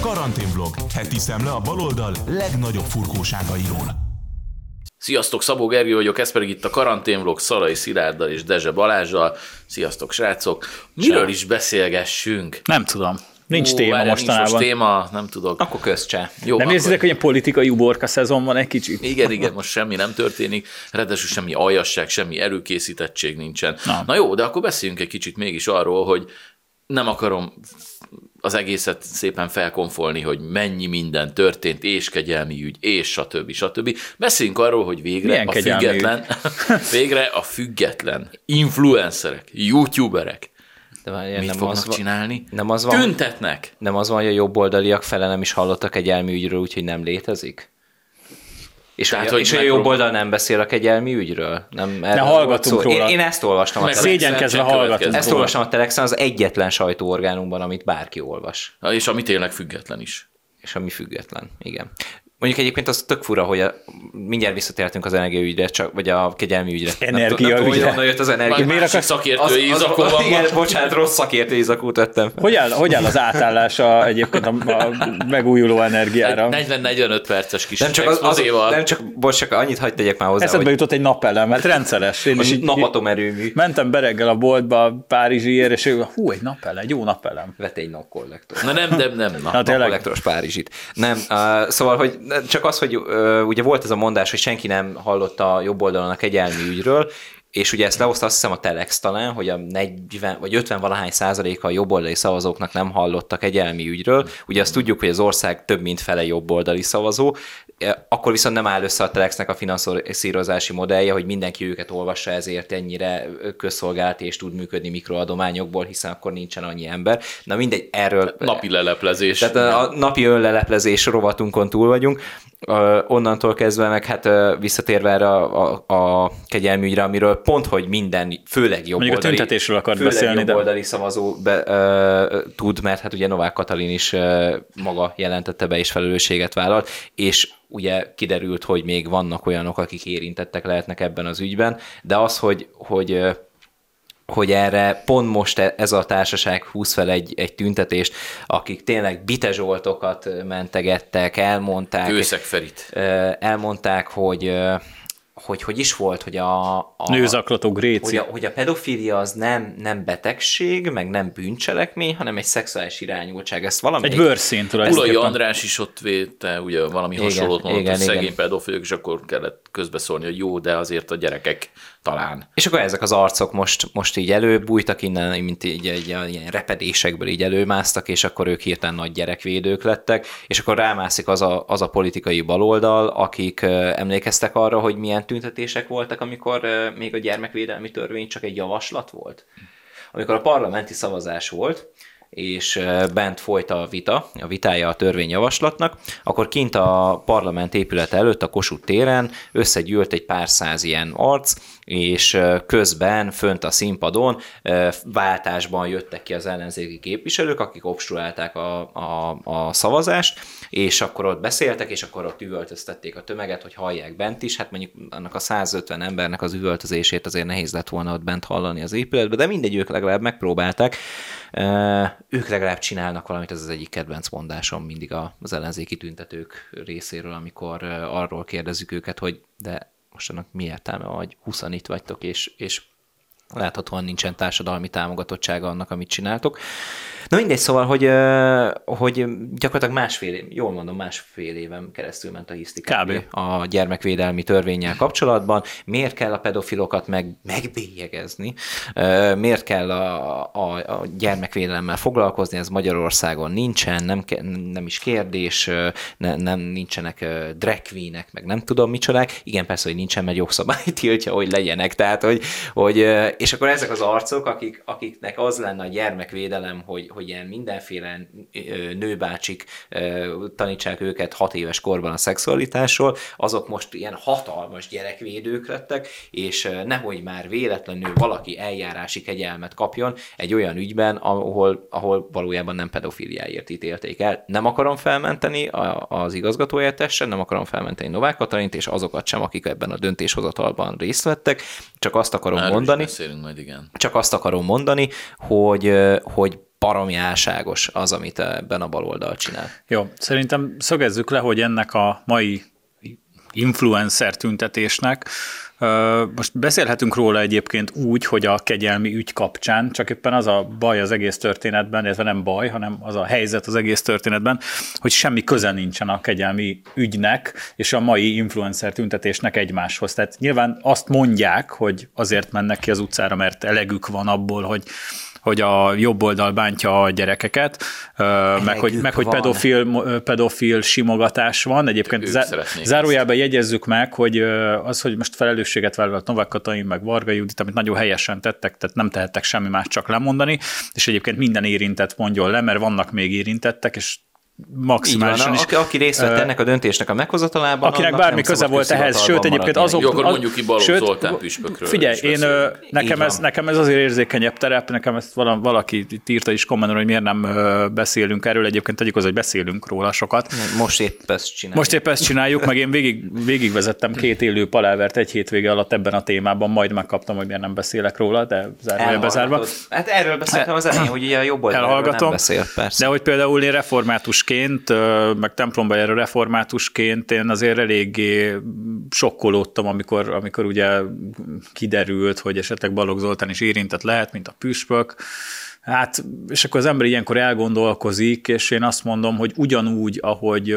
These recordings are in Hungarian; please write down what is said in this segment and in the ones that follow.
Karanténvlog. Heti szemle a baloldal legnagyobb furkóságairól. Sziasztok, Szabó Gergő vagyok, ez pedig itt a karanténvlog Szalai Szilárddal és Dezse Balázsral. Sziasztok, srácok! Miről is beszélgessünk? Nem tudom. Nincs Ó, téma várjál, nincs mostanában. most téma, nem tudok. Akkor közcsá. Jó, nem akkor- érzitek, hogy ilyen politikai uborka szezon van egy kicsit? Igen, igen, most semmi nem történik, ráadásul semmi aljasság, semmi előkészítettség nincsen. Na. Na. Na jó, de akkor beszéljünk egy kicsit mégis arról, hogy nem akarom az egészet szépen felkonfolni, hogy mennyi minden történt, és kegyelmi ügy, és stb. stb. Beszéljünk arról, hogy végre Milyen a független, végre a független influencerek, youtuberek De várjál, mit nem fognak az, van, csinálni? nem az van- Tüntetnek. nem az van, hogy a jobboldaliak fele nem is hallottak kegyelmi ügyről, úgyhogy nem létezik? És, Tehát, hogy, és hogy a jobb oldal nem beszél a kegyelmi ügyről? Nem, erről hallgatunk róla. Én, én ezt olvastam. A Meg Telexen. Szégyenkezve hallgatunk. Ezt olvastam a Telexen, az egyetlen sajtóorgánumban, amit bárki olvas, Na, És ami tényleg független is. és ami független. Igen. Mondjuk egyébként az tök fura, hogy a, mindjárt visszatértünk az energiaügyre, csak, vagy a kegyelmi ügyre. Energiaügyre. honnan jött az energia. Miért akarsz- szakértői Az, izakó az, van igen, most. bocsánat, rossz szakértői zakót vettem. Hogy áll, hogy áll az átállása egyébként a, a megújuló energiára? 40-45 perces kis Nem csak, az, az, nem csak, bocs, csak annyit hagyd tegyek már hozzá, Eszedbe hogy jutott egy napelem, mert rendszeres. Én is hogy így, napatomerőmű. mentem bereggel a boltba a Párizsiért, és ő, hú, egy napelem, egy jó napelem. Vett egy napkollektor. Na nem, nem, nem. Na. Na, tényleg? Párizsit. Nem, uh, szóval, hogy csak az, hogy ugye volt ez a mondás, hogy senki nem hallott a jobb oldalon a kegyelmi ügyről, és ugye ezt lehozta azt hiszem a Telex talán, hogy a 40 vagy 50 valahány százaléka a jobboldali szavazóknak nem hallottak egyelmi ügyről. Ugye azt tudjuk, hogy az ország több mint fele jobboldali szavazó, E, akkor viszont nem áll össze a Telexnek a finanszírozási modellje, hogy mindenki őket olvassa, ezért ennyire közszolgálati és tud működni mikroadományokból, hiszen akkor nincsen annyi ember. Na mindegy, erről Napi leleplezés. tehát a, a napi önleleplezés rovatunkon túl vagyunk. Onnantól kezdve meg hát visszatérve erre a, a, a kegyelműgyre, amiről pont, hogy minden, főleg jobb Mondjuk a oldali, tüntetésről akart főleg beszélni, de- jobboldali szavazó be, ö, tud, mert hát ugye Novák Katalin is ö, maga jelentette be és felelősséget vállalt, és ugye kiderült, hogy még vannak olyanok, akik érintettek lehetnek ebben az ügyben, de az, hogy, hogy hogy erre pont most e- ez a társaság húz fel egy, egy tüntetést, akik tényleg bitezsoltokat mentegettek, elmondták, Kőszeg Ferit. ö, elmondták, hogy, hogy hogy is volt, hogy a, a Nőzaklató hogy Gréci. a, hogy a pedofilia az nem, nem betegség, meg nem bűncselekmény, hanem egy szexuális irányultság. Ezt valami Egy bőrszín Ulai tulajdonképpen. András is ott védte, ugye valami Igen, hasonlót mondott, igen, hogy szegény igen. pedofilok, és akkor kellett közbeszólni, hogy jó, de azért a gyerekek talán. És akkor ezek az arcok most, most így előbújtak innen, mint így, így, ilyen repedésekből így előmásztak, és akkor ők hirtelen nagy gyerekvédők lettek, és akkor rámászik az a, az a politikai baloldal, akik emlékeztek arra, hogy milyen tüntetések voltak, amikor még a gyermekvédelmi törvény csak egy javaslat volt. Amikor a parlamenti szavazás volt, és bent folyt a vita, a vitája a törvényjavaslatnak, akkor kint a parlament épület előtt, a Kossuth téren összegyűlt egy pár száz ilyen arc, és közben fönt a színpadon váltásban jöttek ki az ellenzéki képviselők, akik obstruálták a, a, a szavazást, és akkor ott beszéltek, és akkor ott üvöltöztették a tömeget, hogy hallják bent is. Hát mondjuk annak a 150 embernek az üvöltözését azért nehéz lett volna ott bent hallani az épületbe, de mindegy, ők legalább megpróbálták. Ők legalább csinálnak valamit, ez az egyik kedvenc mondásom mindig az ellenzéki tüntetők részéről, amikor arról kérdezzük őket, hogy de most annak mi értelme, hogy 20 itt vagytok, és, és láthatóan nincsen társadalmi támogatottsága annak, amit csináltok. Na mindegy, szóval, hogy, hogy gyakorlatilag másfél, jól mondom, másfél éven keresztül ment a hisztikábé Kb. a gyermekvédelmi törvényel kapcsolatban. Miért kell a pedofilokat meg, megbélyegezni? Miért kell a, a, a gyermekvédelemmel foglalkozni? Ez Magyarországon nincsen, nem, nem is kérdés, ne, nem nincsenek drag queenek, meg nem tudom micsodák. Igen, persze, hogy nincsen, mert jogszabály tiltja, hogy legyenek. Tehát, hogy, hogy és akkor ezek az arcok, akik, akiknek az lenne a gyermekvédelem, hogy, hogy ilyen mindenféle nőbácsik tanítsák őket hat éves korban a szexualitásról, azok most ilyen hatalmas gyerekvédők lettek, és nehogy már véletlenül valaki eljárási kegyelmet kapjon egy olyan ügyben, ahol, ahol valójában nem pedofiliáért ítélték el. Nem akarom felmenteni az igazgatóhelyettesen, nem akarom felmenteni Novák Katalint, és azokat sem, akik ebben a döntéshozatalban részt vettek, csak azt akarom Erről mondani, beszélünk majd, igen. csak azt akarom mondani, hogy, hogy baromi álságos az, amit ebben a baloldal csinál. Jó, szerintem szögezzük le, hogy ennek a mai influencer tüntetésnek most beszélhetünk róla egyébként úgy, hogy a kegyelmi ügy kapcsán, csak éppen az a baj az egész történetben, ez nem baj, hanem az a helyzet az egész történetben, hogy semmi köze nincsen a kegyelmi ügynek és a mai influencer tüntetésnek egymáshoz. Tehát nyilván azt mondják, hogy azért mennek ki az utcára, mert elegük van abból, hogy hogy a jobb oldal bántja a gyerekeket, meg hogy, meg hogy pedofil, pedofil simogatás van. Egyébként zá- zárójában jegyezzük meg, hogy az, hogy most felelősséget vállalt Novák Katalin, meg Varga Judit, amit nagyon helyesen tettek, tehát nem tehettek semmi más, csak lemondani, és egyébként minden érintett mondjon le, mert vannak még érintettek, és maximálisan is. Aki, aki részt vett ennek a döntésnek a meghozatalában. Akinek bármi köze volt ehhez, sőt egyébként azok... Jó, akkor mondjuk ki Balogh Zoltán püspökről. Figyelj, én, nekem, ez, nekem ez azért érzékenyebb terep, nekem ezt valaki írta is kommentben, hogy miért nem beszélünk erről, egyébként tegyük az, hogy beszélünk róla sokat. Most épp ezt csináljuk. Most épp ezt csináljuk, meg én végig, végigvezettem két élő palávert egy hétvége alatt ebben a témában, majd megkaptam, hogy miért nem beszélek róla, de zárója bezárva. Hát erről beszéltem az elején, hogy ugye a jobb oldalról nem beszél, persze. De hogy például én református reformátusként, meg templomba járó reformátusként én azért eléggé sokkolódtam, amikor, amikor ugye kiderült, hogy esetleg Balogh Zoltán is érintett lehet, mint a püspök. Hát, és akkor az ember ilyenkor elgondolkozik, és én azt mondom, hogy ugyanúgy, ahogy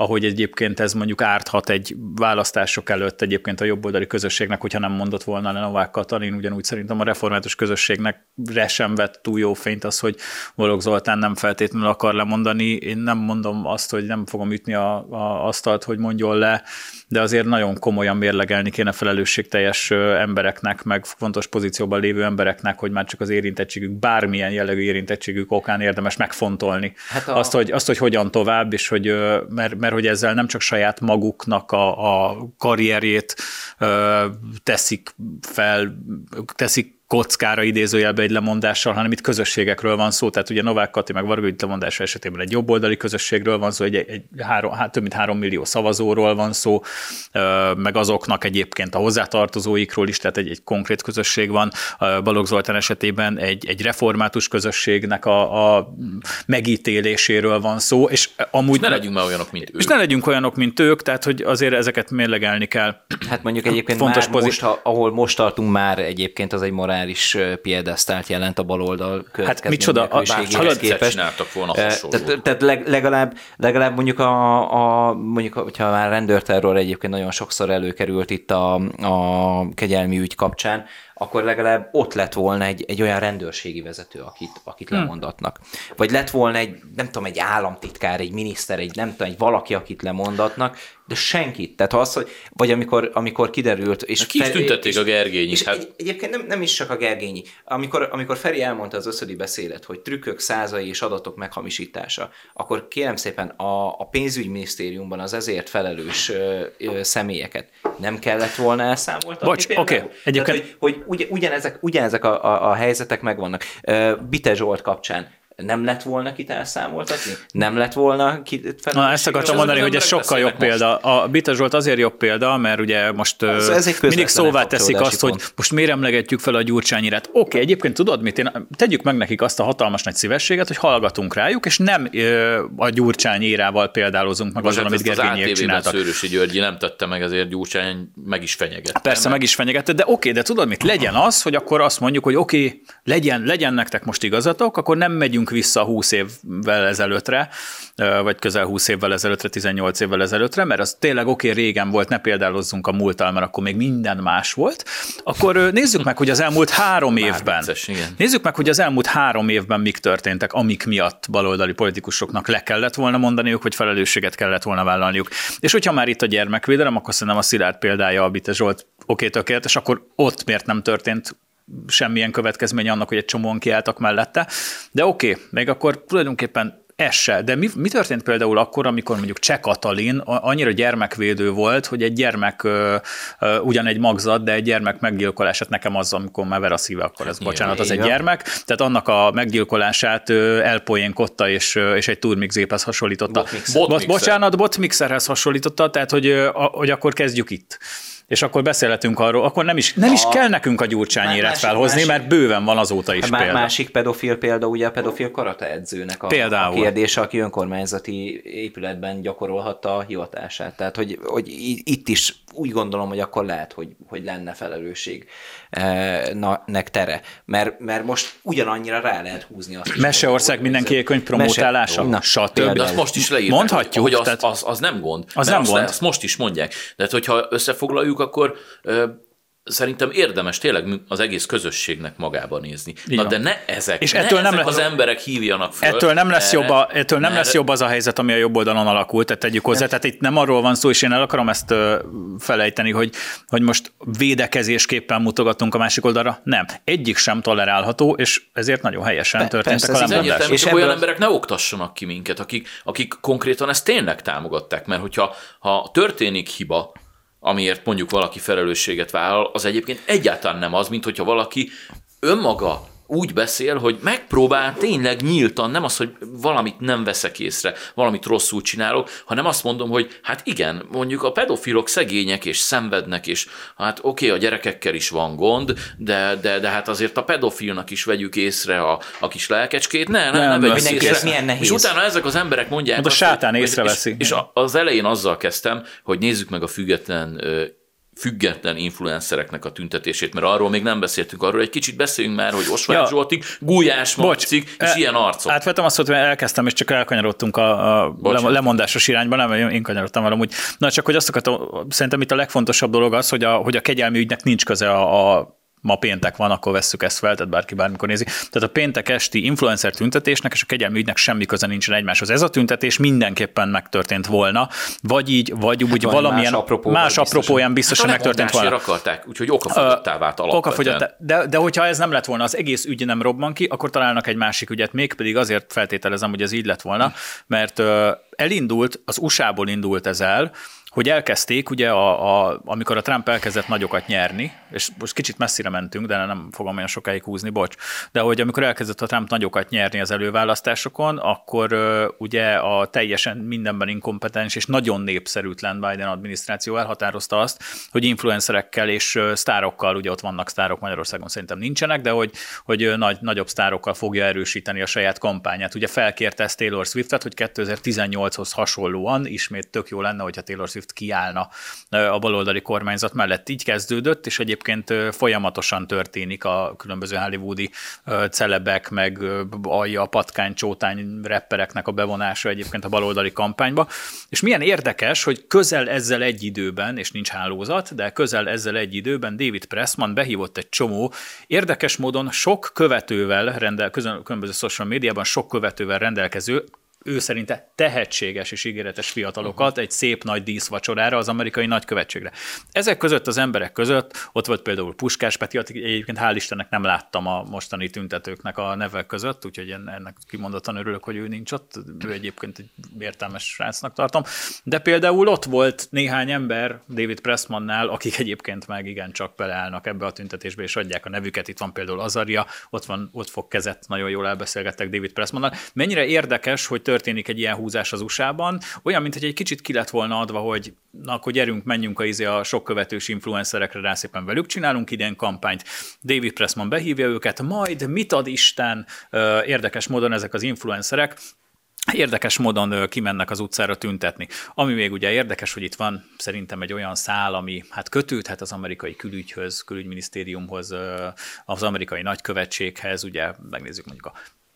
ahogy egyébként ez mondjuk árthat egy választások előtt egyébként a jobboldali közösségnek, hogyha nem mondott volna le Novák Katalin, ugyanúgy szerintem a református közösségnek sem vett túl jó fényt az, hogy Bolog Zoltán nem feltétlenül akar lemondani. Én nem mondom azt, hogy nem fogom ütni a, a asztalt, hogy mondjon le, de azért nagyon komolyan mérlegelni kéne felelősségteljes embereknek, meg fontos pozícióban lévő embereknek, hogy már csak az érintettségük, bármilyen jellegű érintettségük okán érdemes megfontolni. Hát a... azt, hogy, azt, hogy hogyan tovább, és hogy mert, mert hogy ezzel nem csak saját maguknak a, a karrierjét ö, teszik fel, teszik kockára idézőjelbe egy lemondással, hanem itt közösségekről van szó. Tehát ugye Novák Kati meg Varga lemondása esetében egy jobboldali közösségről van szó, egy, egy három, hát több mint három millió szavazóról van szó, meg azoknak egyébként a hozzátartozóikról is, tehát egy, egy konkrét közösség van. Balogh Zoltán esetében egy, egy református közösségnek a, a megítéléséről van szó, és amúgy... És ne legyünk már olyanok, mint ők. És ne legyünk olyanok, mint ők, tehát hogy azért ezeket mérlegelni kell. Hát mondjuk egyébként Fontos már most, ha, ahol most tartunk már egyébként az egy morál morális piedesztált jelent a baloldal Hát micsoda, a, képest. csináltak volna Tehát, tehát legalább, legalább mondjuk, a, a, mondjuk, hogyha már rendőrterror egyébként nagyon sokszor előkerült itt a, a kegyelmi ügy kapcsán, akkor legalább ott lett volna egy, egy olyan rendőrségi vezető, akit, akit hmm. lemondatnak. Vagy lett volna egy, nem tudom, egy államtitkár, egy miniszter, egy nem tudom, egy valaki, akit lemondatnak, de senkit. Tehát az, hogy, vagy amikor, amikor kiderült... És ki is tüntették a Gergényi. És hát... egy, egyébként nem, nem is csak a Gergényi. Amikor, amikor Feri elmondta az összödi beszélet, hogy trükkök százai és adatok meghamisítása, akkor kérem szépen a, a pénzügyminisztériumban az ezért felelős ö, ö, személyeket nem kellett volna elszámoltatni? Bocs, oké. Okay. Egyébként... Tehát, hogy, hogy ugy, ugyanezek, ugyanezek a, a, a helyzetek megvannak. Bite Zsolt kapcsán nem lett volna kit elszámoltatni? Nem lett volna kit Na, ezt akartam mondani, hogy ez sokkal jobb most. példa. A Bita Zsolt azért jobb példa, mert ugye most ez, ez mindig szóvá teszik azt, pont. hogy most miért emlegetjük fel a gyurcsányirát. Oké, okay, egyébként tudod mit, én, tegyük meg nekik azt a hatalmas nagy szívességet, hogy hallgatunk rájuk, és nem ö, a gyurcsány érával példálozunk meg azon, amit Gergényiek csináltak. Szőrösi Györgyi nem tette meg, ezért gyurcsány meg is fenyegette. Persze, meg is fenyegette, de oké, okay, de tudod mit, legyen az, hogy akkor azt mondjuk, hogy oké, okay, legyen, legyen nektek most igazatok, akkor nem megyünk vissza 20 évvel ezelőttre, vagy közel 20 évvel ezelőttre, 18 évvel ezelőttre, mert az tényleg oké, okay, régen volt, ne példálozzunk a múltal, mert akkor még minden más volt, akkor nézzük meg, hogy az elmúlt három Már évben, vicces, igen. nézzük meg, hogy az elmúlt három évben mik történtek, amik miatt baloldali politikusoknak le kellett volna mondaniuk, hogy felelősséget kellett volna vállalniuk. És hogyha már itt a gyermekvédelem, akkor szerintem a Szilárd példája, a Bite Zsolt oké, tökéletes, akkor ott miért nem történt semmilyen következmény annak, hogy egy csomóan kiálltak mellette. De oké, okay, még akkor tulajdonképpen ez se. De mi, mi történt például akkor, amikor mondjuk Cseh Katalin annyira gyermekvédő volt, hogy egy gyermek, ö, ö, ugyan egy magzat, de egy gyermek meggyilkolását nekem az, amikor már ver a szíve, akkor ez, bocsánat, az egy gyermek. Tehát annak a meggyilkolását ö, elpoénkodta, és, és egy turmixéphez hasonlította. Botmixer. Bot, bocsánat, botmixerhez hasonlította, tehát hogy, hogy akkor kezdjük itt. És akkor beszélhetünk arról, akkor nem is, nem is A- kell nekünk a Gyurcsány éret Másik- felhozni, másik- mert bőven van azóta is példa. másik pedofil példa ugye a pedofil karateedzőnek a, Például. a kérdése, aki önkormányzati épületben gyakorolhatta a hivatását. Tehát, hogy, hogy itt is úgy gondolom, hogy akkor lehet, hogy, hogy lenne felelősség eh, na, nek tere. Mert, mert most ugyanannyira rá lehet húzni azt. Meseország mindenki könyv promotálása, Mese- Na, stb. De azt most is leírták, Mondhatjuk, hogy az, tehát- az, az nem gond. Az nem azt, gond. Azt most is mondják. De hát, hogyha összefoglaljuk, akkor ö, szerintem érdemes tényleg az egész közösségnek magába nézni. Így Na de ne ezek, És ne ettől nem ezek lesz- az emberek hívjanak föl. Ettől nem lesz, erre, jobb, a, ettől nem mert- lesz jobb az a helyzet, ami a jobb oldalon alakult, tehát tegyük hozzá. Tehát itt nem arról van szó, és én el akarom ezt felejteni, hogy, hogy most védekezésképpen mutogatunk a másik oldalra. Nem. Egyik sem tolerálható, és ezért nagyon helyesen Pe- történtek persze, a lemondások. És olyan emberek ne oktassanak ki minket, akik, akik konkrétan ezt tényleg támogatták, mert hogyha ha történik hiba, amiért mondjuk valaki felelősséget vállal, az egyébként egyáltalán nem az, mint hogyha valaki önmaga úgy beszél, hogy megpróbál tényleg nyíltan, nem az, hogy valamit nem veszek észre, valamit rosszul csinálok, hanem azt mondom, hogy hát igen, mondjuk a pedofilok szegények és szenvednek, és hát oké, okay, a gyerekekkel is van gond, de, de, de hát azért a pedofilnak is vegyük észre a, a kis lelkecskét, ne, ne, ne, Nem, vegyük ez- észre. ez milyen nehéz. És utána ezek az emberek mondják Hát a azt, sátán hogy- észreveszi. És, és az elején azzal kezdtem, hogy nézzük meg a független független influencereknek a tüntetését, mert arról még nem beszéltünk, arról egy kicsit beszéljünk már, hogy Osváth Ja. Zsoltik, Gulyás Marcik, és e- ilyen arcok. Átvettem azt, hogy elkezdtem, és csak elkanyarodtunk a, a Bocsánat. lemondásos irányba, nem, én kanyarodtam el amúgy. Na csak, hogy azt akartam, szerintem itt a legfontosabb dolog az, hogy a, hogy a kegyelmi ügynek nincs köze a, a ma péntek van, akkor vesszük ezt fel, tehát bárki bármikor nézi. Tehát a péntek esti influencer tüntetésnek és a kegyelmi ügynek semmi köze nincsen egymáshoz. Ez a tüntetés mindenképpen megtörtént volna, vagy így, vagy úgy valami valamilyen más apropóval más biztosan. apropóján biztosan hát megtörtént volna. akarták, úgyhogy okafogyottá vált alapvetően. De, de hogyha ez nem lett volna, az egész ügy nem robban ki, akkor találnak egy másik ügyet, mégpedig azért feltételezem, hogy ez így lett volna, mert elindult, az USA-ból indult ez el, hogy elkezdték, ugye, a, a, amikor a Trump elkezdett nagyokat nyerni, és most kicsit messzire mentünk, de nem fogom olyan sokáig húzni, bocs, de hogy amikor elkezdett a Trump nagyokat nyerni az előválasztásokon, akkor ugye a teljesen mindenben inkompetens és nagyon népszerűtlen Biden adminisztráció elhatározta azt, hogy influencerekkel és sztárokkal, ugye ott vannak sztárok Magyarországon szerintem nincsenek, de hogy, hogy nagy, nagyobb sztárokkal fogja erősíteni a saját kampányát. Ugye felkérte ezt Taylor Swiftet, hogy 2018-hoz hasonlóan ismét tök jó lenne, hogyha Taylor Swift kiállna ö, a baloldali kormányzat mellett. Így kezdődött, és egyébként folyamatosan történik a különböző hollywoodi celebek, meg alja, patkány, csótány rappereknek a bevonása egyébként a baloldali kampányba. És milyen érdekes, hogy közel ezzel egy időben, és nincs hálózat, de közel ezzel egy időben David Pressman behívott egy csomó érdekes módon sok követővel rendel, különböző social médiában sok követővel rendelkező ő szerinte tehetséges és ígéretes fiatalokat egy szép nagy díszvacsorára az amerikai nagykövetségre. Ezek között az emberek között ott volt például Puskás Peti, egyébként hál' Istennek nem láttam a mostani tüntetőknek a nevek között, úgyhogy en- ennek kimondottan örülök, hogy ő nincs ott. Ő egyébként egy értelmes srácnak tartom. De például ott volt néhány ember David Pressmannál, akik egyébként meg igencsak beleállnak ebbe a tüntetésbe, és adják a nevüket. Itt van például Azaria, ott, van, ott fog kezet, nagyon jól elbeszélgettek David Pressmannal. Mennyire érdekes, hogy történik egy ilyen húzás az USA-ban, olyan, hogy egy kicsit ki lett volna adva, hogy na akkor gyerünk, menjünk a, izé a sok követős influencerekre, rá szépen velük csinálunk idén kampányt. David Pressman behívja őket, majd mit ad Isten, érdekes módon ezek az influencerek, Érdekes módon kimennek az utcára tüntetni. Ami még ugye érdekes, hogy itt van szerintem egy olyan szál, ami hát kötődhet az amerikai külügyhöz, külügyminisztériumhoz, az amerikai nagykövetséghez, ugye megnézzük mondjuk a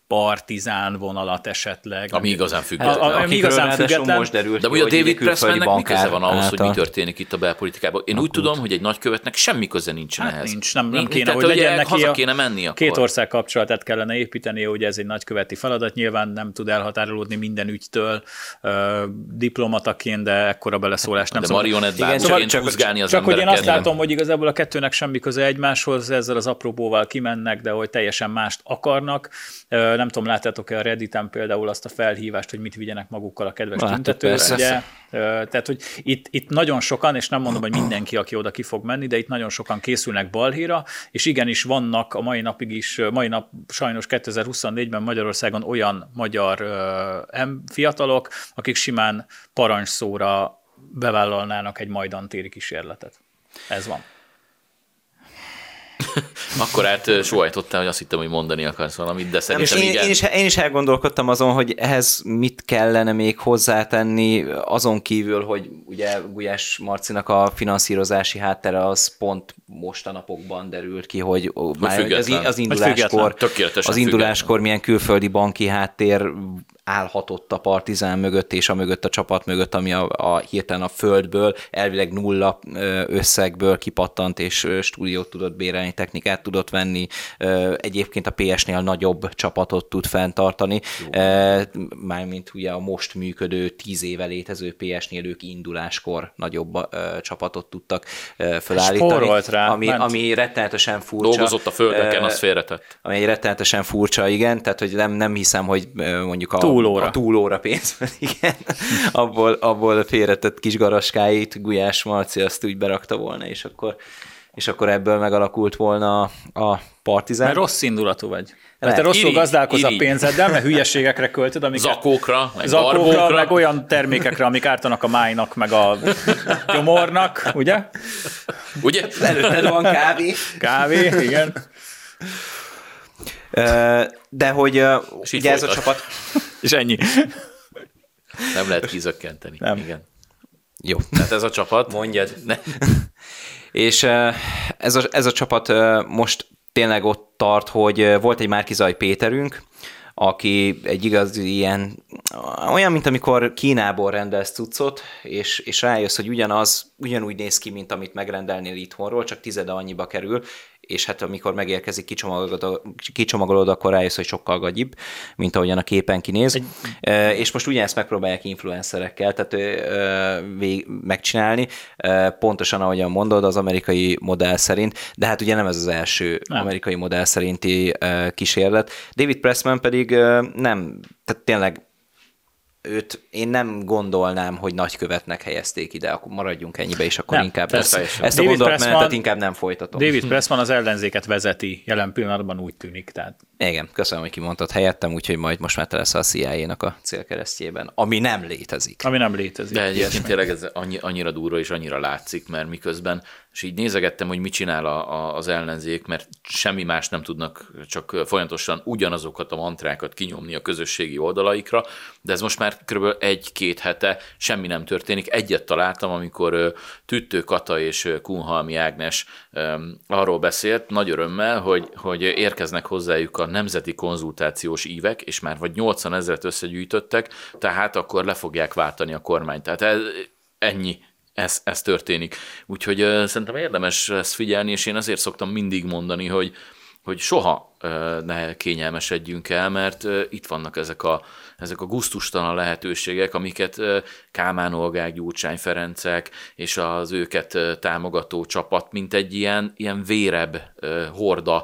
partizán vonalat esetleg. Ami igazán A- független. a- ami igazán független. most derült De ugye a hogy David Pressmannek mi köze van ahhoz, hogy mi történik itt a belpolitikában? Én úgy tudom, hogy egy nagykövetnek semmi köze nincsen Hát ehhez. nincs, nem, nem Nincs, kéne, tehát hogy legyen neki haza kéne menni akkor. Két ország kapcsolatát kellene építeni, ugye ez egy nagyköveti feladat, nyilván nem tud elhatárolódni minden ügytől diplomataként, de ekkora beleszólást nem De szabad. marionettbárként Szóval csak, húzgálni az Csak hogy én azt látom, hogy igazából a kettőnek semmi köze egymáshoz, ezzel az apróbóval kimennek, de hogy teljesen mást akarnak. Nem tudom, láttátok-e a Redditen például azt a felhívást, hogy mit vigyenek magukkal a kedves Láttuk, tüntetők, persze. ugye? Ö, Tehát, hogy itt, itt nagyon sokan, és nem mondom, hogy mindenki, aki oda ki fog menni, de itt nagyon sokan készülnek balhéra, és igenis vannak a mai napig is, mai nap sajnos 2024-ben Magyarországon olyan magyar fiatalok, akik simán parancsszóra bevállalnának egy majdan téri kísérletet. Ez van. Akkor át sóhajtottál, hogy azt hittem, hogy mondani akarsz valamit, de És szerintem én, igen. én, is, én is elgondolkodtam azon, hogy ehhez mit kellene még hozzátenni, azon kívül, hogy ugye Gulyás Marcinak a finanszírozási háttere az pont most a napokban derült ki, hogy, hogy már az, az induláskor, az induláskor milyen külföldi banki háttér állhatott a partizán mögött és a mögött a csapat mögött, ami a, a hirtelen a földből, elvileg nulla összegből kipattant, és stúdiót tudott bérelni, technikát tudott venni, egyébként a PS-nél nagyobb csapatot tud fenntartani, Ö, mármint ugye a most működő, tíz éve létező PS-nél ők induláskor nagyobb csapatot tudtak felállítani, rá, ami, ment. ami rettenetesen furcsa. Dolgozott a földeken, az félretett. ami egy rettenetesen furcsa, igen, tehát hogy nem, nem hiszem, hogy mondjuk a, Túlóra. a túlóra pénz, igen, abból, abból félretett kis garaskáit Gulyás Marci azt úgy berakta volna, és akkor, és akkor ebből megalakult volna a partizán. Mert rossz indulatú vagy. Mert Lehet. te rosszul Irigy, gazdálkozz a irigy. pénzeddel, mert hülyeségekre költöd, amiket Zakókra, meg zakókra, barbókra. meg olyan termékekre, amik ártanak a májnak, meg a gyomornak, ugye? Ugye? Előtted van kávé. Kávé, igen. De hogy És ugye ez a csapat... És ennyi. Nem lehet kizökkenteni. Nem. Igen. Jó. Tehát ez a csapat... Mondjad. Ne. És ö, ez a, ez a csapat ö, most tényleg ott tart, hogy ö, volt egy Márkizaj Péterünk, aki egy igazi ilyen, olyan, mint amikor Kínából rendelsz cuccot, és, és rájössz, hogy ugyanaz, ugyanúgy néz ki, mint amit megrendelnél itthonról, csak tizede annyiba kerül, és hát amikor megérkezik, kicsomagolod, kicsomagolod akkor rájössz, hogy sokkal gagyibb, mint ahogyan a képen kinéz. Egy... És most ugyanezt megpróbálják influencerekkel tehát, vég, megcsinálni, pontosan ahogyan mondod, az amerikai modell szerint, de hát ugye nem ez az első nem. Amerikai modell szerinti kísérlet. David Pressman pedig nem, tehát tényleg őt én nem gondolnám, hogy nagykövetnek helyezték ide, akkor maradjunk ennyibe, és akkor Nem, inkább persze. ezt, ezt a gondolatmenetet inkább nem folytatom. David Pressman az ellenzéket vezeti, jelen pillanatban úgy tűnik. Tehát Igen, köszönöm, hogy kimondtad helyettem, úgyhogy majd most már te leszel a CIA-nak a célkeresztjében, ami nem létezik. ami nem létezik. De egyébként tényleg ez annyi, annyira durva és annyira látszik, mert miközben, és így nézegettem, hogy mit csinál a, a, az ellenzék, mert semmi más nem tudnak, csak folyamatosan ugyanazokat a mantrákat kinyomni a közösségi oldalaikra, de ez most már kb. egy-két hete semmi nem történik. Egyet találtam, amikor Tüttő Kata és Kunhalmi Ágnes arról beszélt nagy örömmel, hogy, hogy érkeznek hozzájuk a nemzeti konzultációs ívek, és már vagy 80 ezeret összegyűjtöttek, tehát akkor le fogják váltani a kormányt. Tehát ez, ennyi ez, ez történik. Úgyhogy uh, szerintem érdemes ezt figyelni, és én azért szoktam mindig mondani, hogy, hogy soha ne kényelmesedjünk el, mert itt vannak ezek a, ezek a guztustalan lehetőségek, amiket uh, Kálmán Olgák, Gyurcsány Ferencek és az őket támogató csapat, mint egy ilyen, ilyen vérebb horda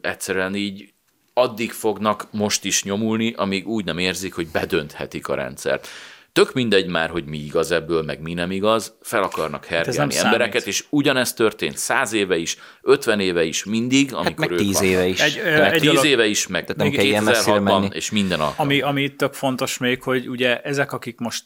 egyszerűen így addig fognak most is nyomulni, amíg úgy nem érzik, hogy bedönthetik a rendszert. Tök mindegy már, hogy mi igaz ebből, meg mi nem igaz, fel akarnak hergelni nem embereket, számít. és ugyanezt történt száz éve is, ötven éve is, mindig, amikor Hát meg ők tíz vannak. éve is. Egy, Meg egy tíz dolog- éve is, meg Tehát nem kell ilyen messzire 2006-ban, menni. és minden alkalommal. Ami, ami tök fontos még, hogy ugye ezek, akik most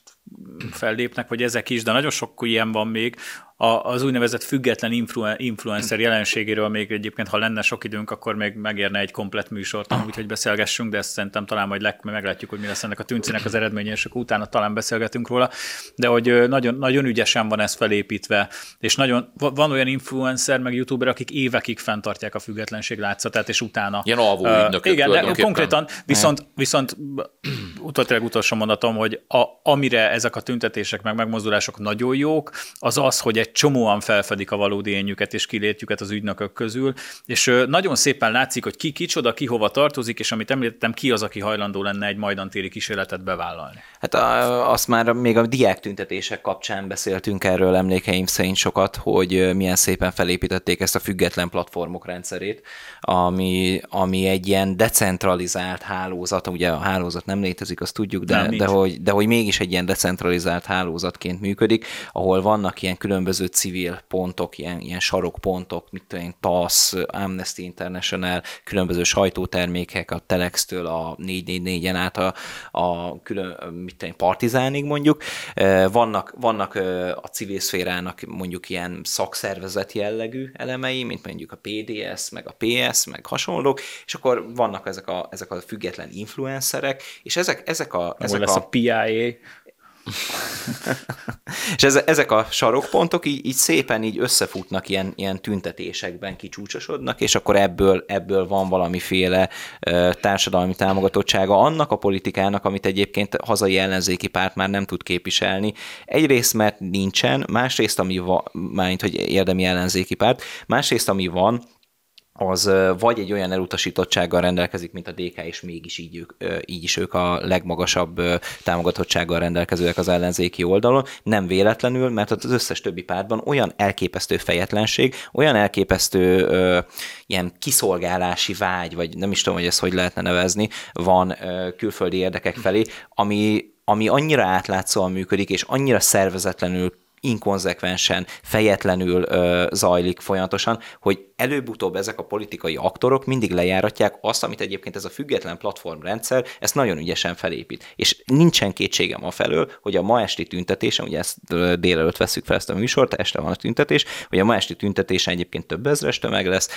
fellépnek, vagy ezek is, de nagyon sok ilyen van még, a, az úgynevezett független influen, influencer jelenségéről még egyébként, ha lenne sok időnk, akkor még megérne egy komplet műsort, úgyhogy beszélgessünk, de ezt szerintem talán majd leg, meglátjuk, hogy mi lesz ennek a tüncinek az eredménye, és akkor utána talán beszélgetünk róla. De hogy nagyon, nagyon ügyesen van ez felépítve, és nagyon, va- van olyan influencer, meg youtuber, akik évekig fenntartják a függetlenség látszatát, és utána. Ilyen alvó ügynökök Igen, de konkrétan, viszont, viszont utólag utolsó mondatom, hogy a, amire ezek a tüntetések meg megmozdulások nagyon jók, az az, hogy egy csomóan felfedik a valódi énjüket és kilétjüket az ügynökök közül, és nagyon szépen látszik, hogy ki kicsoda, ki hova tartozik, és amit említettem, ki az, aki hajlandó lenne egy majdantéri kísérletet bevállalni. Hát a, azt már még a diák tüntetések kapcsán beszéltünk erről emlékeim szerint sokat, hogy milyen szépen felépítették ezt a független platformok rendszerét, ami, ami egy ilyen decentralizált hálózat, ugye a hálózat nem létezik, azt tudjuk, de, Nem, de, hogy, de hogy mégis egy ilyen decentralizált hálózatként működik, ahol vannak ilyen különböző civil pontok, ilyen, ilyen sarokpontok, mit tudom én, TASZ, Amnesty International, különböző sajtótermékek, a Telex-től a 444-en át a, a külön, mit mit partizánig mondjuk. Vannak, vannak a civil szférának mondjuk ilyen szakszervezet jellegű elemei, mint mondjuk a PDS, meg a PS, meg hasonlók, és akkor vannak ezek a, ezek a független influencerek, és ezek, ezek a... Ezek lesz a, a PIA, és ezek a sarokpontok így, így szépen így összefutnak ilyen, ilyen tüntetésekben, kicsúcsosodnak, és akkor ebből, ebből van valamiféle társadalmi támogatottsága annak a politikának, amit egyébként hazai ellenzéki párt már nem tud képviselni. Egyrészt, mert nincsen, másrészt, ami van, mármint, hogy érdemi ellenzéki párt, másrészt, ami van, az vagy egy olyan elutasítottsággal rendelkezik, mint a DK, és mégis így, ők, így is ők a legmagasabb támogatottsággal rendelkezőek az ellenzéki oldalon, nem véletlenül, mert az összes többi pártban olyan elképesztő fejetlenség, olyan elképesztő ö, ilyen kiszolgálási vágy, vagy nem is tudom, hogy ezt hogy lehetne nevezni, van ö, külföldi érdekek felé, ami, ami annyira átlátszóan működik, és annyira szervezetlenül inkonzekvensen, fejetlenül ö, zajlik folyamatosan, hogy előbb-utóbb ezek a politikai aktorok mindig lejáratják azt, amit egyébként ez a független platformrendszer ezt nagyon ügyesen felépít. És nincsen kétségem a felől, hogy a ma esti tüntetésen, ugye ezt délelőtt veszük fel ezt a műsort, este van a tüntetés, hogy a ma esti tüntetésen egyébként több ezres tömeg lesz,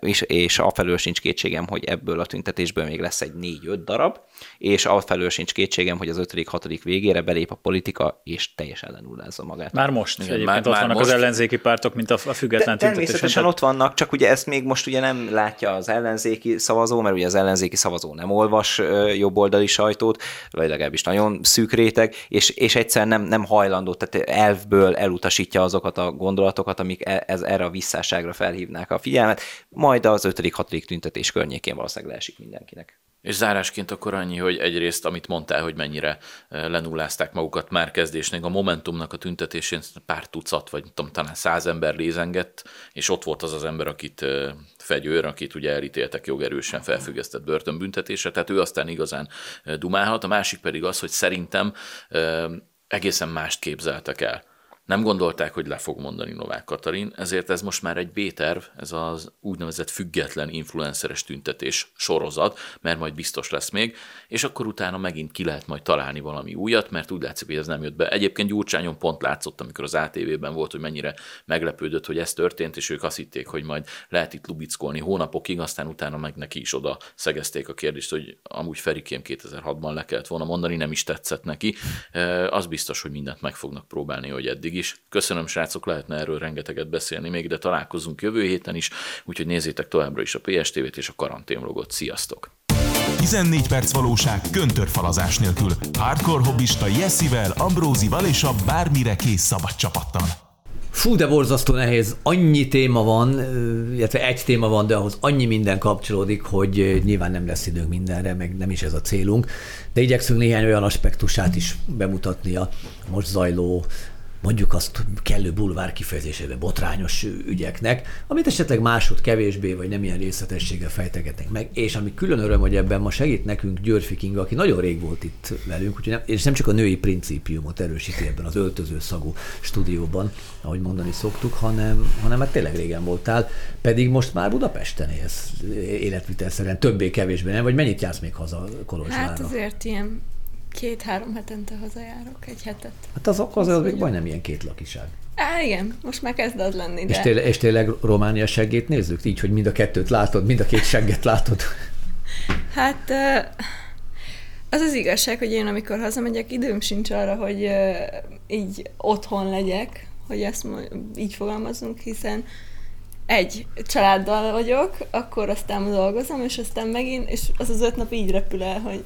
és, és afelől sincs kétségem, hogy ebből a tüntetésből még lesz egy négy-öt darab, és afelől sincs kétségem, hogy az ötödik, hatodik végére belép a politika, és teljesen lenullázza magát. Már most. Igen, egyébként már, ott már vannak most. az ellenzéki pártok, mint a független De, Természetesen ott vannak, csak ugye ezt még most ugye nem látja az ellenzéki szavazó, mert ugye az ellenzéki szavazó nem olvas jobboldali sajtót, vagy legalábbis nagyon szűk réteg, és, és egyszer nem, nem hajlandó, tehát elfből elutasítja azokat a gondolatokat, amik e, ez, erre a visszáságra felhívnák a figyelmet, majd az ötödik, hatodik tüntetés környékén valószínűleg leesik mindenkinek. És zárásként akkor annyi, hogy egyrészt, amit mondtál, hogy mennyire eh, lenullázták magukat már kezdésnél, a Momentumnak a tüntetésén pár tucat, vagy tudom, talán száz ember lézengett, és ott volt az az ember, akit eh, fegyőr, akit ugye elítéltek jogerősen felfüggesztett börtönbüntetésre, tehát ő aztán igazán eh, dumálhat. A másik pedig az, hogy szerintem egészen mást képzeltek el nem gondolták, hogy le fog mondani Novák Katalin, ezért ez most már egy B-terv, ez az úgynevezett független influenceres tüntetés sorozat, mert majd biztos lesz még, és akkor utána megint ki lehet majd találni valami újat, mert úgy látszik, hogy ez nem jött be. Egyébként Gyurcsányon pont látszott, amikor az ATV-ben volt, hogy mennyire meglepődött, hogy ez történt, és ők azt hitték, hogy majd lehet itt lubickolni hónapokig, aztán utána meg neki is oda szegezték a kérdést, hogy amúgy Ferikém 2006-ban le kellett volna mondani, nem is tetszett neki. Az biztos, hogy mindent meg fognak próbálni, hogy eddig is. Köszönöm, srácok, lehetne erről rengeteget beszélni még, de találkozunk jövő héten is, úgyhogy nézzétek továbbra is a PSTV-t és a karanténlogot. Sziasztok! 14 perc valóság köntörfalazás nélkül. Hardcore hobbista Jessivel, Ambrózival és a bármire kész szabad csapattal. Fú, de borzasztó nehéz. Annyi téma van, illetve egy téma van, de ahhoz annyi minden kapcsolódik, hogy nyilván nem lesz időnk mindenre, meg nem is ez a célunk, de igyekszünk néhány olyan aspektusát is bemutatni a most zajló mondjuk azt kellő bulvár kifejezésébe botrányos ügyeknek, amit esetleg másod kevésbé, vagy nem ilyen részletességgel fejtegetnek meg, és ami külön öröm, hogy ebben ma segít nekünk Györfi Kinga, aki nagyon rég volt itt velünk, úgyhogy nem, és nem csak a női principiumot erősíti ebben az öltöző szagú stúdióban, ahogy mondani szoktuk, hanem, hanem hát tényleg régen voltál, pedig most már Budapesten élsz életvitelszerűen, többé-kevésbé, nem? Vagy mennyit jársz még haza Kolozsvárra? Hát azért ilyen Két-három hetente hazajárok, egy hetet. Hát az akkor az még majdnem ilyen két lakiság. Á, igen, most már kezd az lenni, de... És tényleg, és tényleg Románia seggét nézzük? Így, hogy mind a kettőt látod, mind a két segget látod? Hát az az igazság, hogy én amikor hazamegyek, időm sincs arra, hogy így otthon legyek, hogy ezt így fogalmazunk, hiszen egy családdal vagyok, akkor aztán dolgozom, és aztán megint, és az az öt nap így repül el, hogy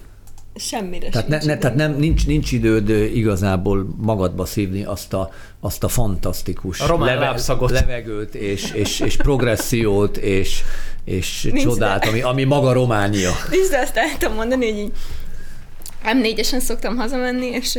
Semmire tehát, ne, ne, tehát nem, nincs, nincs időd igazából magadba szívni azt a, azt a fantasztikus a leve, levegőt és, és, és progressziót és, és csodát, ami, ami maga Románia. Nincs, azt el tudom mondani, hogy így M4-esen szoktam hazamenni, és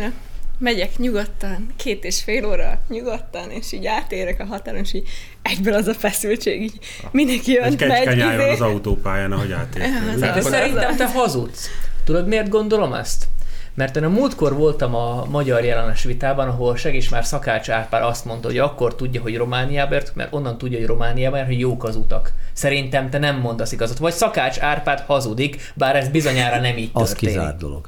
megyek nyugodtan, két és fél óra nyugodtan, és így átérek a határon, és így egyből az a feszültség, így mindenki jön, Egy megy. Egy izé. az autópályán, ahogy átértél. De szerintem te hazudsz. Tudod, miért gondolom ezt? Mert én a múltkor voltam a magyar jelenes vitában, ahol segíts már Szakács Árpár azt mondta, hogy akkor tudja, hogy Romániába mert onnan tudja, hogy Romániába mert hogy jók az utak. Szerintem te nem mondasz igazat. Vagy Szakács Árpád hazudik, bár ez bizonyára nem így történik. Az kizárt dolog.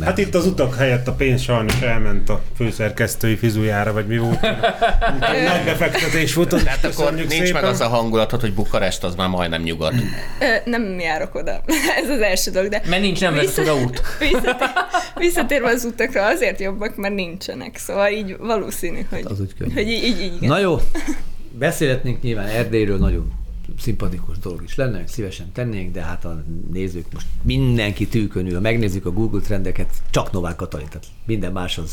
Hát itt az utak helyett a pénz sajnos elment a főszerkesztői fizujára, vagy mi volt. Nagy befektetés volt. Tehát akkor nincs szépen. meg az a hangulatod, hogy Bukarest az már majdnem nyugat. Ö, nem járok oda. Ez az első dolog, de... Mert nincs, nem vezet oda út. Visszatér, visszatérve az utakra azért jobbak, mert nincsenek. Szóval így valószínű, hogy, Az úgy könnyű. hogy így, így, így igen. Na jó, beszélhetnénk nyilván Erdélyről, nagyon szimpatikus dolog is lenne, szívesen tennénk, de hát a nézők most mindenki tűkön ül, ha megnézzük a Google trendeket, csak Novák Katalin, tehát minden más az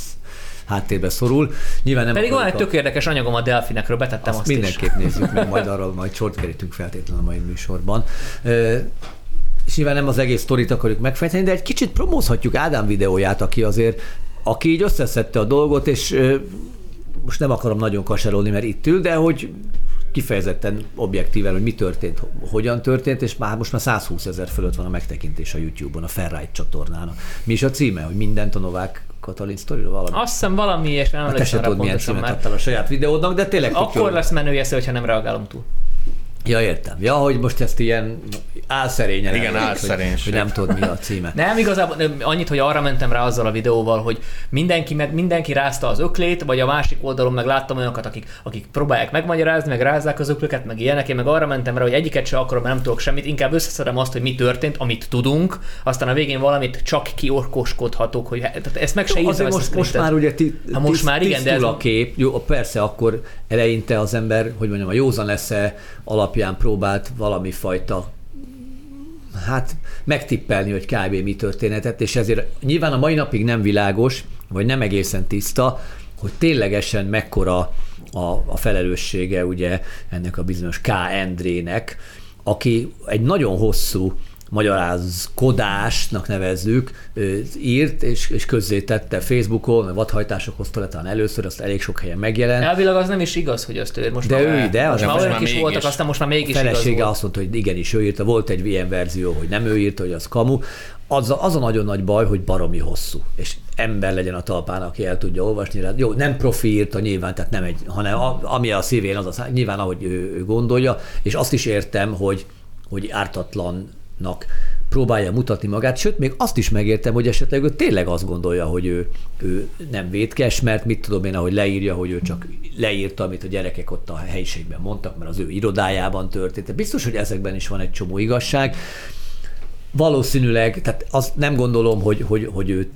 háttérbe szorul. Nyilván nem Pedig van egy akarjuk tök érdekes anyagom a delfinekről, betettem azt azt, is. mindenképp nézzük meg, majd arról majd sort kerítünk feltétlenül a mai műsorban. És nyilván nem az egész sztorit akarjuk megfejteni, de egy kicsit promózhatjuk Ádám videóját, aki azért, aki így összeszedte a dolgot, és most nem akarom nagyon kaserolni, mert itt ül, de hogy kifejezetten objektíven, hogy mi történt, hogyan történt, és már most már 120 ezer fölött van a megtekintés a YouTube-on, a Ferrite csatornán. Mi is a címe, hogy mindent a Novák Katalin sztoriról valami? Azt hiszem valami, és nem Hát emlékszem se rá pontosan, adtál a saját videódnak, de tényleg akkor lesz menő esze, hogyha nem reagálom túl. Ja, értem. Ja, hogy most ezt ilyen álszerényen Igen, álszerénység. Hogy, hogy nem tudod, mi a címe. Nem, igazából nem, annyit, hogy arra mentem rá azzal a videóval, hogy mindenki, meg mindenki rázta az öklét, vagy a másik oldalon meg láttam olyanokat, akik, akik próbálják megmagyarázni, meg rázzák az öklöket, meg ilyenek. Én meg arra mentem rá, hogy egyiket se akarom, nem tudok semmit, inkább összeszedem azt, hogy mi történt, amit tudunk, aztán a végén valamit csak kiorkoskodhatok, hogy tehát ezt meg se írtam most, most már ugye ti, Ha most tiszt- már igen, de ez- a kép. Jó, persze, akkor eleinte az ember, hogy mondjam, a józan lesz alapján próbált valami fajta hát megtippelni, hogy kb. mi történetett, és ezért nyilván a mai napig nem világos, vagy nem egészen tiszta, hogy ténylegesen mekkora a, a felelőssége ugye ennek a bizonyos K. Endrének, aki egy nagyon hosszú magyarázkodásnak nevezzük, írt és, és közzétette Facebookon, a vadhajtások hozta le talán először, azt elég sok helyen megjelent. Elvileg az nem is igaz, hogy azt ő most De már, ő ide, az most már olyanok is voltak, mégis. aztán most már A mégis igaz felesége volt. azt mondta, hogy igenis ő írta, volt egy ilyen verzió, hogy nem ő írta, hogy az kamu. Az a, az a nagyon nagy baj, hogy baromi hosszú, és ember legyen a talpán, aki el tudja olvasni. rá. Jó, nem profi írta nyilván, tehát nem egy, hanem a, ami a szívén, az a, szá- nyilván ahogy ő, ő gondolja, és azt is értem, hogy, hogy ártatlannak próbálja mutatni magát, sőt, még azt is megértem, hogy esetleg ő tényleg azt gondolja, hogy ő, ő nem vétkes, mert mit tudom én, ahogy leírja, hogy ő csak leírta, amit a gyerekek ott a helyiségben mondtak, mert az ő irodájában történt. Biztos, hogy ezekben is van egy csomó igazság. Valószínűleg, tehát azt nem gondolom, hogy, hogy, hogy ő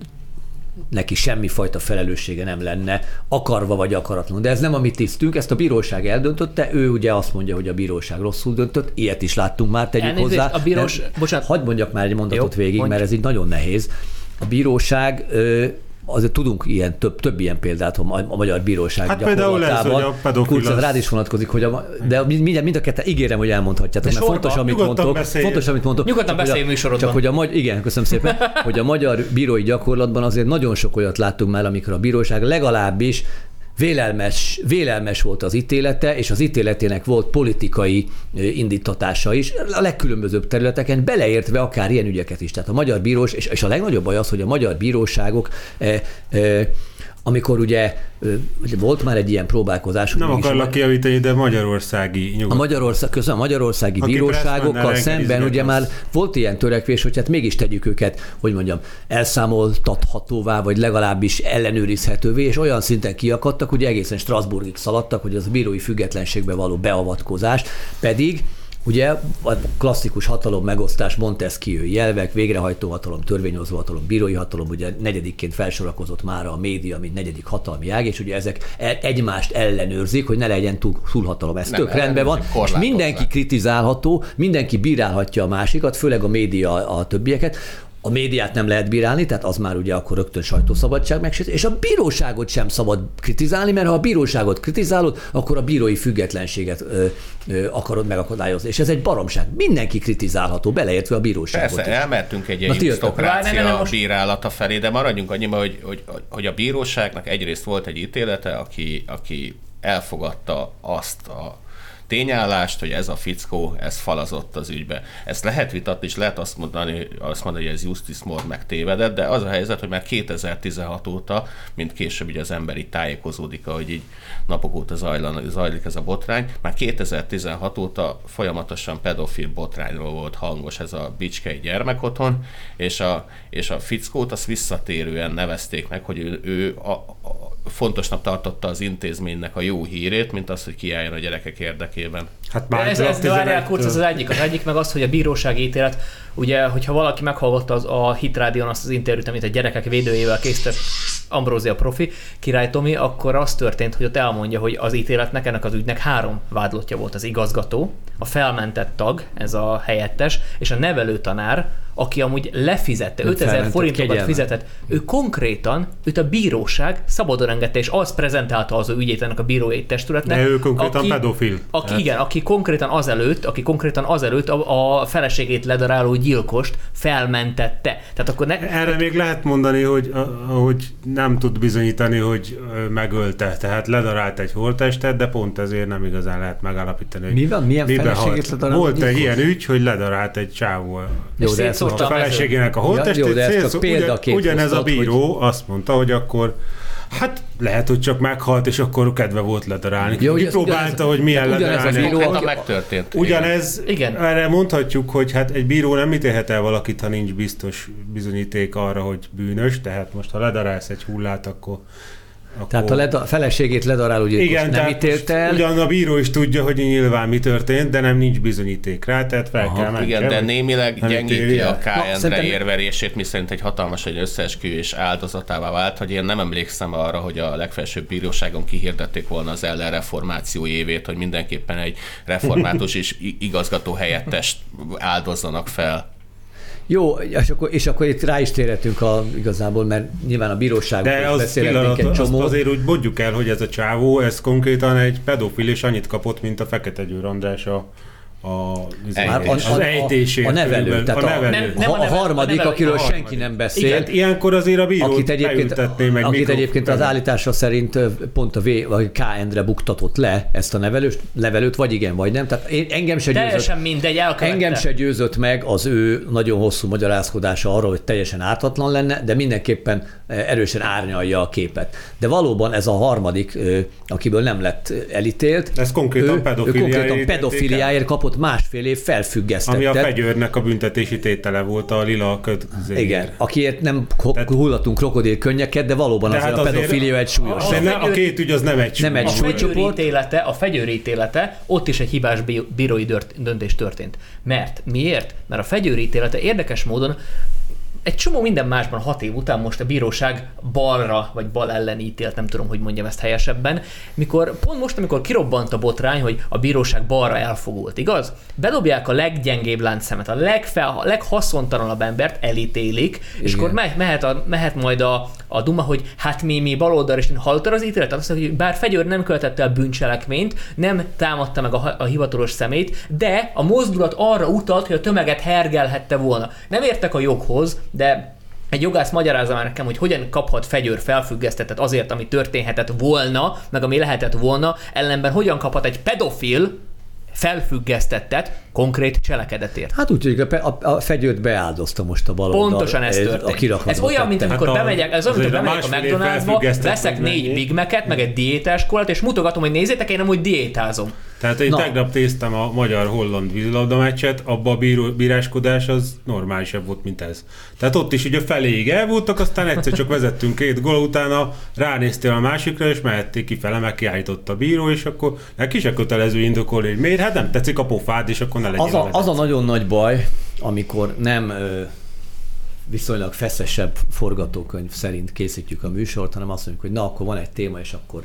neki semmifajta felelőssége nem lenne, akarva vagy akaratlanul. De ez nem a mi tisztünk, ezt a bíróság eldöntötte, ő ugye azt mondja, hogy a bíróság rosszul döntött, ilyet is láttunk már, tegyük Elnézést, hozzá. a bírós- Nem, bocsánat. Hadd mondjak már egy mondatot Jó, végig, mondj. mert ez így nagyon nehéz. A bíróság ö, azért tudunk ilyen, több, több ilyen példát a, a magyar bíróság Hát például ez, gyakorlatában. hogy a pedofil rád is vonatkozik, hogy a, de mind, mind a ketten ígérem, hogy elmondhatjátok, De mert sorba, fontos, amit mondtok. beszélj. Fontos, amit mondtok. Nyugodtan beszélj műsorodban. Csak hogy a magy- igen, köszönöm szépen, hogy a magyar bírói gyakorlatban azért nagyon sok olyat láttunk már, amikor a bíróság legalábbis vélelmes, vélelmes volt az ítélete, és az ítéletének volt politikai indítatása is, a legkülönbözőbb területeken, beleértve akár ilyen ügyeket is. Tehát a magyar bírós, és, és a legnagyobb baj az, hogy a magyar bíróságok, e, e, amikor ugye, volt már egy ilyen próbálkozás, Nem akarlak kijavítani, de magyarországi a nyugat. Magyarország, közben a magyarországi Aki bíróságokkal szemben ugye az- már volt ilyen törekvés, hogy hát mégis tegyük őket, hogy mondjam, elszámoltathatóvá, vagy legalábbis ellenőrizhetővé, és olyan szinten kiakadtak, hogy egészen Strasbourgig szaladtak, hogy az a bírói függetlenségbe való beavatkozás, pedig Ugye a klasszikus hatalom megosztás Montesquieu jelvek, végrehajtó hatalom, törvényhozó hatalom, bírói hatalom, ugye negyedikként felsorakozott már a média, mint negyedik hatalmi ág, és ugye ezek e- egymást ellenőrzik, hogy ne legyen túl, túlhatalom. Ez Nem tök rendben van. És mindenki kritizálható, mindenki bírálhatja a másikat, főleg a média a többieket. A médiát nem lehet bírálni, tehát az már ugye akkor rögtön sajtószabadság megsértés, és a bíróságot sem szabad kritizálni, mert ha a bíróságot kritizálod, akkor a bírói függetlenséget ö, ö, akarod megakadályozni. És ez egy baromság. Mindenki kritizálható, beleértve a bíróságot. Persze, is. elmertünk egy ilyen arisztokrácia most- bírálata felé, de maradjunk annyiba, hogy, hogy, hogy a bíróságnak egyrészt volt egy ítélete, aki, aki elfogadta azt a tényállást, hogy ez a fickó, ez falazott az ügybe. Ezt lehet vitatni, és lehet azt mondani, azt mondani hogy ez Justice Moore megtévedett, de az a helyzet, hogy már 2016 óta, mint később ugye az ember tájékozódik, ahogy így napok óta zajlan, zajlik ez a botrány, már 2016 óta folyamatosan pedofil botrányról volt hangos ez a Bicskei gyermekotthon, és a, és a fickót azt visszatérően nevezték meg, hogy ő, ő a, a, fontosnak tartotta az intézménynek a jó hírét, mint az, hogy kiálljon a gyerekek érdekében. Hát már ez, ez, várjál, Kurz, ez az egyik. Az egyik meg az, hogy a bírósági ítélet, ugye, hogyha valaki meghallgatta az, a Hitrádion azt az interjút, amit a gyerekek védőjével készített Ambrózia profi, Király Tomi, akkor az történt, hogy ott elmondja, hogy az ítéletnek, ennek az ügynek három vádlottja volt az igazgató, a felmentett tag, ez a helyettes, és a nevelőtanár, aki amúgy lefizette, Őt 5000 felmentett forintokat kegyelmen. fizetett, ő konkrétan, őt a bíróság szabadon engedte, és az prezentálta az ő ügyét ennek a bírói testületnek. De ő konkrétan pedofil. Aki, Tehát- igen, aki konkrétan azelőtt, aki konkrétan azelőtt a, a feleségét ledaráló gyilkost felmentette. Tehát akkor ne, Erre még lehet mondani, hogy, a- hogy nem tud bizonyítani, hogy megölte, tehát ledarált egy holttestet, de pont ezért nem igazán lehet megállapítani, hogy Mi van? Milyen miben feleségét halt. ledarált Volt egy ilyen ügy, hogy ledarált egy csávó Jó, de ezt a a feleségének a holttestét, jó, de ezt példaként ugyanez a bíró azt mondta, hogy akkor Hát lehet, hogy csak meghalt, és akkor kedve volt ledarálni. Jó, Kipróbálta, ugyanez- hogy milyen tehát ugyanez a ledarálni. bíró, aki- megtörtént. Ugyanez, Igen. erre mondhatjuk, hogy hát egy bíró nem ítélhet el valakit, ha nincs biztos bizonyíték arra, hogy bűnös, tehát most ha ledarálsz egy hullát, akkor... akkor... Tehát a leda- feleségét ledaráló gyilkos igen, nem tehát ítélte el. Ugyan a bíró is tudja, hogy nyilván mi történt, de nem nincs bizonyíték rá, tehát fel Aha. kell menni. Igen, de némileg Nem gyengíti a. K. Na, szerintem- érverését, miszerint egy hatalmas egy összeesküvés áldozatává vált, hogy én nem emlékszem arra, hogy a legfelsőbb bíróságon kihirdették volna az ellenreformáció évét, hogy mindenképpen egy református és igazgató helyettest áldozzanak fel. Jó, és akkor, és akkor itt rá is térhetünk a, igazából, mert nyilván a bíróságban De az pillanat, egy azt csomó. azért úgy mondjuk el, hogy ez a csávó, ez konkrétan egy pedofil, és annyit kapott, mint a Fekete Győr András a, a, Már az, az ejtésért. a nevelő, tehát a, a, nevelő. Nem- nem a, a a harmadik, a nevelő, akiről a senki nem beszél. Igen, ilyenkor azért a bíró akit egyébként, meg akit egyébként az állítása szerint pont a V, vagy K. Endre buktatott le ezt a nevelőst, levelőt, vagy igen, vagy nem. Tehát én, engem se győzött, Teljesen mindegy, elkövette. engem se győzött meg az ő nagyon hosszú magyarázkodása arra, hogy teljesen ártatlan lenne, de mindenképpen erősen árnyalja a képet. De valóban ez a harmadik, akiből nem lett elítélt, Ez konkrétan ő, ő pedofiliáért konkrétan pedofiliáért kapott másfél év felfüggesztettet. Ami a fegyőrnek a büntetési tétele volt a lila köt. Igen, akiért nem Tehát- hullatunk krokodil könnyeket, de valóban De azért hát a azért- pedofilia egy súlyos. De ne, a két ügy az nem egy Nem egy A súlyos. súly- fegyőri csoport. ítélete, a fegyőri ítélete, ott is egy hibás bí- bírói döntés történt. Mert miért? Mert a fegyőri ítélete érdekes módon egy csomó minden másban hat év után most a bíróság balra, vagy bal ellen ítélt, nem tudom, hogy mondjam ezt helyesebben, mikor pont most, amikor kirobbant a botrány, hogy a bíróság balra elfogult, igaz? Bedobják a leggyengébb láncszemet, a, legfel, a leghaszontalanabb embert elítélik, és Igen. akkor me- mehet, a, mehet majd a, a Duma, hogy hát mi, mi baloldal, és hallottad az ítéletet? Azt mondja, hogy bár Fegyőr nem követette el bűncselekményt, nem támadta meg a, a hivatalos szemét, de a mozdulat arra utalt, hogy a tömeget hergelhette volna. Nem értek a joghoz, de egy jogász magyarázza már nekem, hogy hogyan kaphat fegyőr felfüggesztetet azért, ami történhetett volna, meg ami lehetett volna, ellenben hogyan kaphat egy pedofil felfüggesztettet konkrét cselekedetért. Hát úgy, hogy a, a, a fegyőt beáldozta most a baloldal. Pontosan ez történt. A ez olyan, mint amikor Hát a- bemegyek, ez olyan, mint bemegyek a McDonald'sba, veszek négy? Big Mac-et, meg egy diétás kolát, és mutogatom, hogy nézzétek, én amúgy diétázom. Tehát én Na. tegnap néztem a magyar-holland vízilabda meccset, abba a bíró, bíráskodás az normálisabb volt, mint ez. Tehát ott is ugye feléig el voltak, aztán egyszer csak vezettünk két gól, utána ránéztél a másikra, és mehették kifele, meg kiállított a bíró, és akkor neki se kötelező indokolni, hogy miért, hát nem tetszik a pofád, és akkor ne Az a, az a nagyon nagy baj, amikor nem viszonylag feszesebb forgatókönyv szerint készítjük a műsort, hanem azt mondjuk, hogy na, akkor van egy téma, és akkor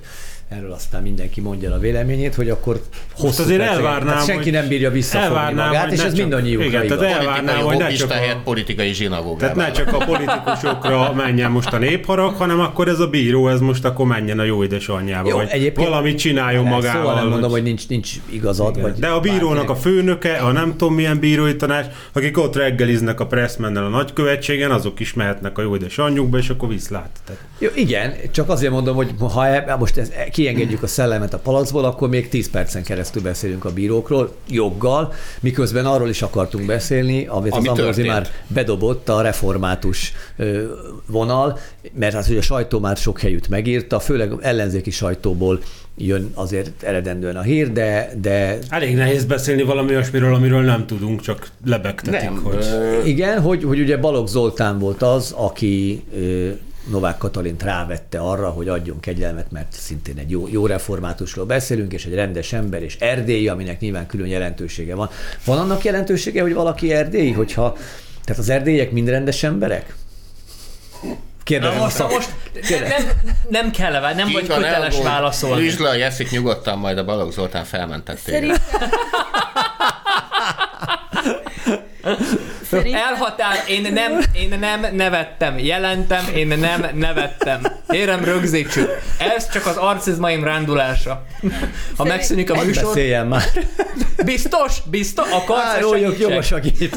erről aztán mindenki mondja a véleményét, hogy akkor hosszú azért perceket- elvárnám, tehát senki nem bírja visszafogni magát, és ne ez csak- mindannyiukra igen, igaz. tehát elvárnám, hogy ne csak a- helyett politikai zsinagógában. Tehát ne csak a politikusokra menjen most a népharag, hanem akkor ez a bíró, ez most akkor menjen a jó édesanyjába, Jó, vagy egyébként- valamit csináljon magával. Szóval nem mondom, hogy- hogy nincs, nincs igazad. Igen. Vagy De a bírónak a bárkinek. főnöke, a nem tudom milyen bírói tanács, akik ott reggeliznek a pressmennel a szövetségen, azok is mehetnek a jó édes anyjukba, és akkor viszlát. Tehát Jó, igen, csak azért mondom, hogy ha e- most ezt, kiengedjük a szellemet a palacból, akkor még 10 percen keresztül beszélünk a bírókról, joggal, miközben arról is akartunk beszélni, amit Ami az történt. már bedobott a református vonal, mert hát, hogy a sajtó már sok helyütt megírta, főleg ellenzéki sajtóból jön azért eredendően a hír, de, de elég nehéz beszélni valami olyasmiről, amiről nem tudunk, csak lebegtetik, Nem, hogy... Igen, hogy, hogy ugye Balogh Zoltán volt az, aki Novák Katalint rávette arra, hogy adjon kegyelmet, mert szintén egy jó, jó reformátusról beszélünk, és egy rendes ember, és erdélyi, aminek nyilván külön jelentősége van. Van annak jelentősége, hogy valaki erdélyi, hogyha... Tehát az erdélyek mind rendes emberek? Kérdezem Na a most, szak... most nem, nem kell, vá- nem vagy így van, köteles elgond- válaszolni. Üsd le a Jesszik nyugodtan, majd a Balogh Zoltán felmentett. Szerint... Szerint... Elhatár, én nem, én nem nevettem, jelentem, én nem nevettem. Kérem, rögzítsük. Ez csak az arcizmaim rándulása. Ha megszűnik a műsor, beszéljen már. biztos, biztos, akarsz Á, jó, jó, segítség? jogos a gép.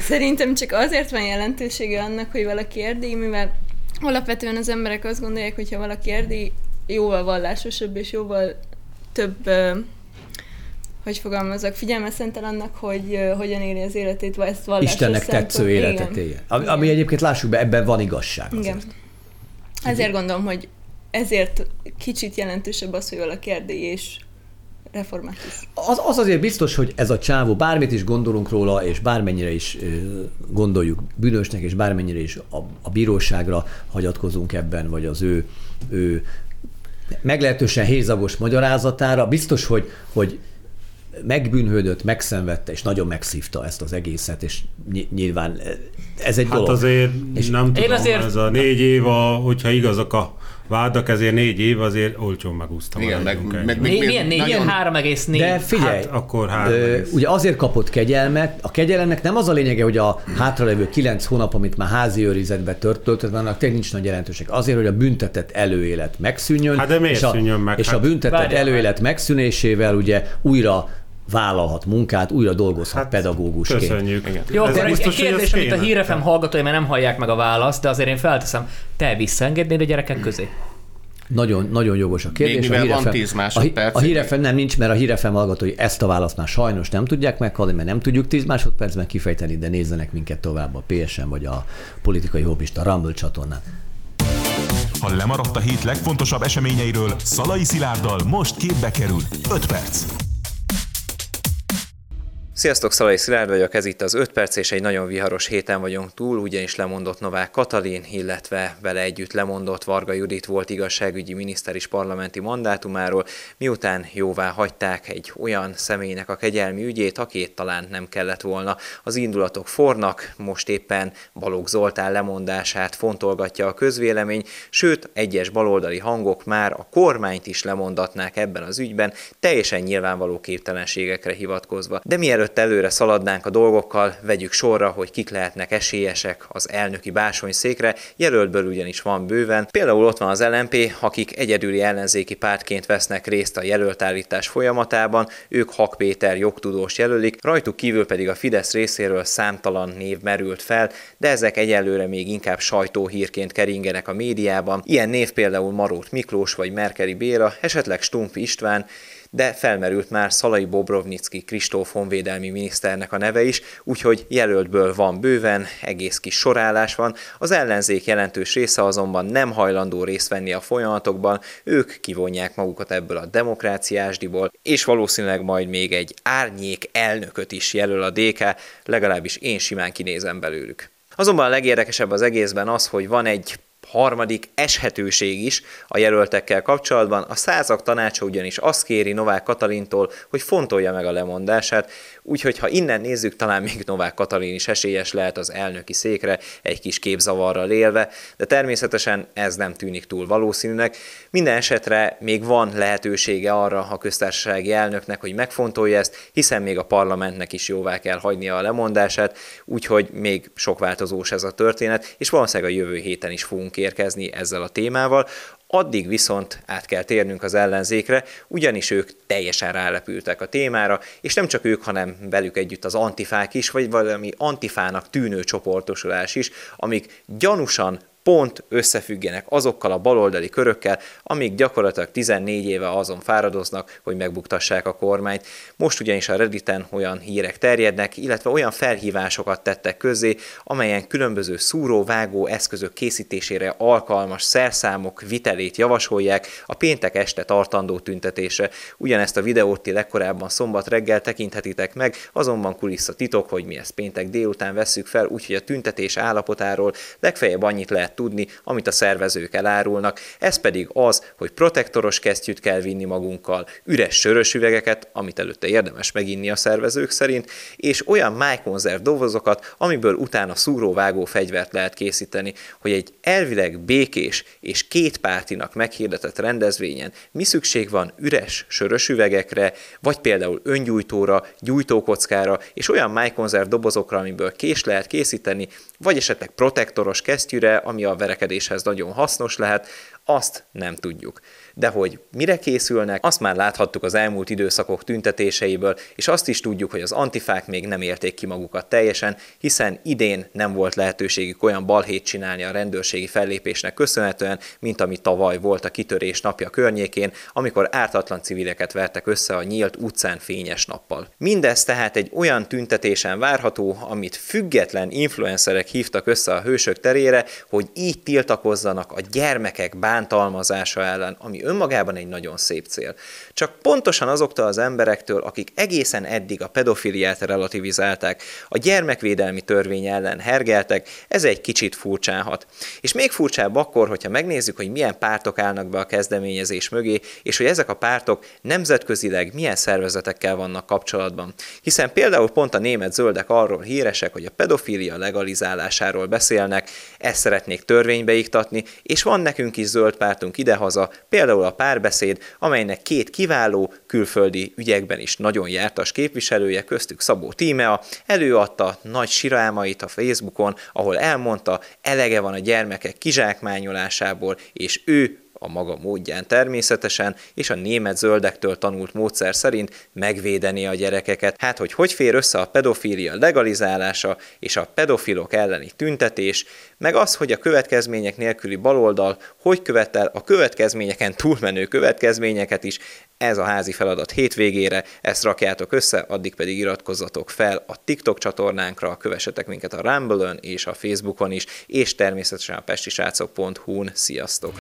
Szerintem csak azért van jelentősége annak, hogy valaki erdélyi, mivel alapvetően az emberek azt gondolják, hogy ha valaki erdélyi, jóval vallásosabb és jóval több, hogy fogalmazok, figyelme szentel annak, hogy ö, hogyan éli az életét, vagy ezt vallásos Istennek tetsző életet Igen. éljen. Ami, ami egyébként lássuk be, ebben van igazság. Igen. Azért. Ezért gondolom, hogy ezért kicsit jelentősebb az, hogy valaki erdélyi és református. Az, az azért biztos, hogy ez a csávó, bármit is gondolunk róla, és bármennyire is gondoljuk bűnösnek, és bármennyire is a, a bíróságra hagyatkozunk ebben, vagy az ő, ő meglehetősen hézagos magyarázatára, biztos, hogy, hogy megbűnhődött, megszenvedte, és nagyon megszívta ezt az egészet, és ny- nyilván ez egy Hát dolog. azért És nem tudom, azért- ez a négy év, a, hogyha igazak a vádak, ezért négy év, azért olcsón megúsztam. Igen, meg, meg, meg, Né, milyen négy? nagyon- 3,4. De figyelj, Hát akkor három ö, ugye azért kapott kegyelmet, a kegyelemnek nem az a lényege, hogy a hátralévő kilenc hónap, amit már házi őrizetbe tört, töltött, annak tényleg nincs nagy jelentőség. Azért, hogy a büntetett előélet megszűnjön. Hát de miért és a, szűnjön meg? És Hát a büntetett várjál előélet megszűnésével ugye újra vállalhat munkát, újra dolgozhat Hát, pedagógusként. Köszönjük. Jó, Ez akkor egy, kérdés, amit a hírefem hallgatói már nem hallják meg a választ, de azért én felteszem. Te visszaengednéd a gyerekek közé? Nagyon, nagyon jogos a kérdés. Még mivel a van Hírefem- 10 a, másodperc, a hírefem nem nincs, mert a hírefem hallgatói ezt a választ már sajnos nem tudják meghallani, mert nem tudjuk 10 másodpercben kifejteni, de nézzenek minket tovább a PSN vagy a politikai hobbista Rumble csatornán. Ha lemaradt a hét legfontosabb eseményeiről, Szalai Szilárddal most képbe kerül 5 perc. Sziasztok, Szalai Szilárd vagyok, ez itt az 5 perc, és egy nagyon viharos héten vagyunk túl, ugyanis lemondott Novák Katalin, illetve vele együtt lemondott Varga Judit volt igazságügyi miniszter is parlamenti mandátumáról, miután jóvá hagyták egy olyan személynek a kegyelmi ügyét, akit talán nem kellett volna. Az indulatok fornak, most éppen Balogh Zoltán lemondását fontolgatja a közvélemény, sőt, egyes baloldali hangok már a kormányt is lemondatnák ebben az ügyben, teljesen nyilvánvaló képtelenségekre hivatkozva. De mielőtt előre szaladnánk a dolgokkal, vegyük sorra, hogy kik lehetnek esélyesek az elnöki básonyszékre, jelöltből ugyanis van bőven. Például ott van az LMP, akik egyedüli ellenzéki pártként vesznek részt a jelöltállítás folyamatában, ők Hak Péter jogtudós jelölik, rajtuk kívül pedig a Fidesz részéről számtalan név merült fel, de ezek egyelőre még inkább sajtóhírként keringenek a médiában. Ilyen név például Marót Miklós vagy Merkeli Béla, esetleg Stumpf István, de felmerült már Szalai Bobrovnicki Kristóf honvédelmi miniszternek a neve is, úgyhogy jelöltből van bőven, egész kis sorálás van, az ellenzék jelentős része azonban nem hajlandó részt venni a folyamatokban, ők kivonják magukat ebből a demokráciásdiból, és valószínűleg majd még egy árnyék elnököt is jelöl a DK, legalábbis én simán kinézem belőlük. Azonban a legérdekesebb az egészben az, hogy van egy harmadik eshetőség is a jelöltekkel kapcsolatban. A százak tanácsa ugyanis azt kéri Novák Katalintól, hogy fontolja meg a lemondását, úgyhogy ha innen nézzük, talán még Novák Katalin is esélyes lehet az elnöki székre, egy kis képzavarral élve, de természetesen ez nem tűnik túl valószínűnek. Minden esetre még van lehetősége arra a köztársasági elnöknek, hogy megfontolja ezt, hiszen még a parlamentnek is jóvá kell hagynia a lemondását, úgyhogy még sok változós ez a történet, és valószínűleg a jövő héten is fogunk fogunk érkezni ezzel a témával, Addig viszont át kell térnünk az ellenzékre, ugyanis ők teljesen rálepültek a témára, és nem csak ők, hanem velük együtt az antifák is, vagy valami antifának tűnő csoportosulás is, amik gyanúsan pont összefüggenek azokkal a baloldali körökkel, amik gyakorlatilag 14 éve azon fáradoznak, hogy megbuktassák a kormányt. Most ugyanis a Redditen olyan hírek terjednek, illetve olyan felhívásokat tettek közzé, amelyen különböző szúró-vágó eszközök készítésére alkalmas szerszámok vitelét javasolják a péntek este tartandó tüntetésre. Ugyanezt a videót ti legkorábban szombat reggel tekinthetitek meg, azonban kulissza titok, hogy mi ezt péntek délután vesszük fel, úgyhogy a tüntetés állapotáról legfeljebb annyit lehet tudni, amit a szervezők elárulnak, ez pedig az, hogy protektoros kesztyűt kell vinni magunkkal, üres sörös üvegeket, amit előtte érdemes meginni a szervezők szerint, és olyan májkonzerv dobozokat, amiből utána szúróvágó fegyvert lehet készíteni, hogy egy elvileg békés és kétpártinak meghirdetett rendezvényen mi szükség van üres sörös üvegekre, vagy például öngyújtóra, gyújtókockára, és olyan májkonzerv dobozokra, amiből kés lehet készíteni, vagy esetleg protektoros kesztyűre, ami a verekedéshez nagyon hasznos lehet, azt nem tudjuk. De hogy mire készülnek, azt már láthattuk az elmúlt időszakok tüntetéseiből, és azt is tudjuk, hogy az antifák még nem érték ki magukat teljesen, hiszen idén nem volt lehetőségük olyan balhét csinálni a rendőrségi fellépésnek köszönhetően, mint ami tavaly volt a kitörés napja környékén, amikor ártatlan civileket vertek össze a nyílt utcán fényes nappal. Mindez tehát egy olyan tüntetésen várható, amit független influencerek hívtak össze a hősök terére, hogy így tiltakozzanak a gyermekek bántalmazása ellen, ami önmagában egy nagyon szép cél. Csak pontosan azoktól az emberektől, akik egészen eddig a pedofiliát relativizálták, a gyermekvédelmi törvény ellen hergeltek, ez egy kicsit furcsánhat. És még furcsább akkor, hogyha megnézzük, hogy milyen pártok állnak be a kezdeményezés mögé, és hogy ezek a pártok nemzetközileg milyen szervezetekkel vannak kapcsolatban. Hiszen például pont a német zöldek arról híresek, hogy a pedofilia legalizálásáról beszélnek, ezt szeretnék törvénybe iktatni, és van nekünk is zöld pártunk idehaza, például a párbeszéd, amelynek két kiváló külföldi ügyekben is nagyon jártas képviselője, köztük Szabó Tímea, előadta nagy sirálmait a Facebookon, ahol elmondta, elege van a gyermekek kizsákmányolásából, és ő a maga módján természetesen, és a német zöldektől tanult módszer szerint megvédeni a gyerekeket. Hát, hogy hogy fér össze a pedofília legalizálása és a pedofilok elleni tüntetés, meg az, hogy a következmények nélküli baloldal hogy követel a következményeken túlmenő következményeket is, ez a házi feladat hétvégére, ezt rakjátok össze, addig pedig iratkozzatok fel a TikTok csatornánkra, kövessetek minket a Rumble-ön és a Facebookon is, és természetesen a pestisrácok.hu-n. Sziasztok!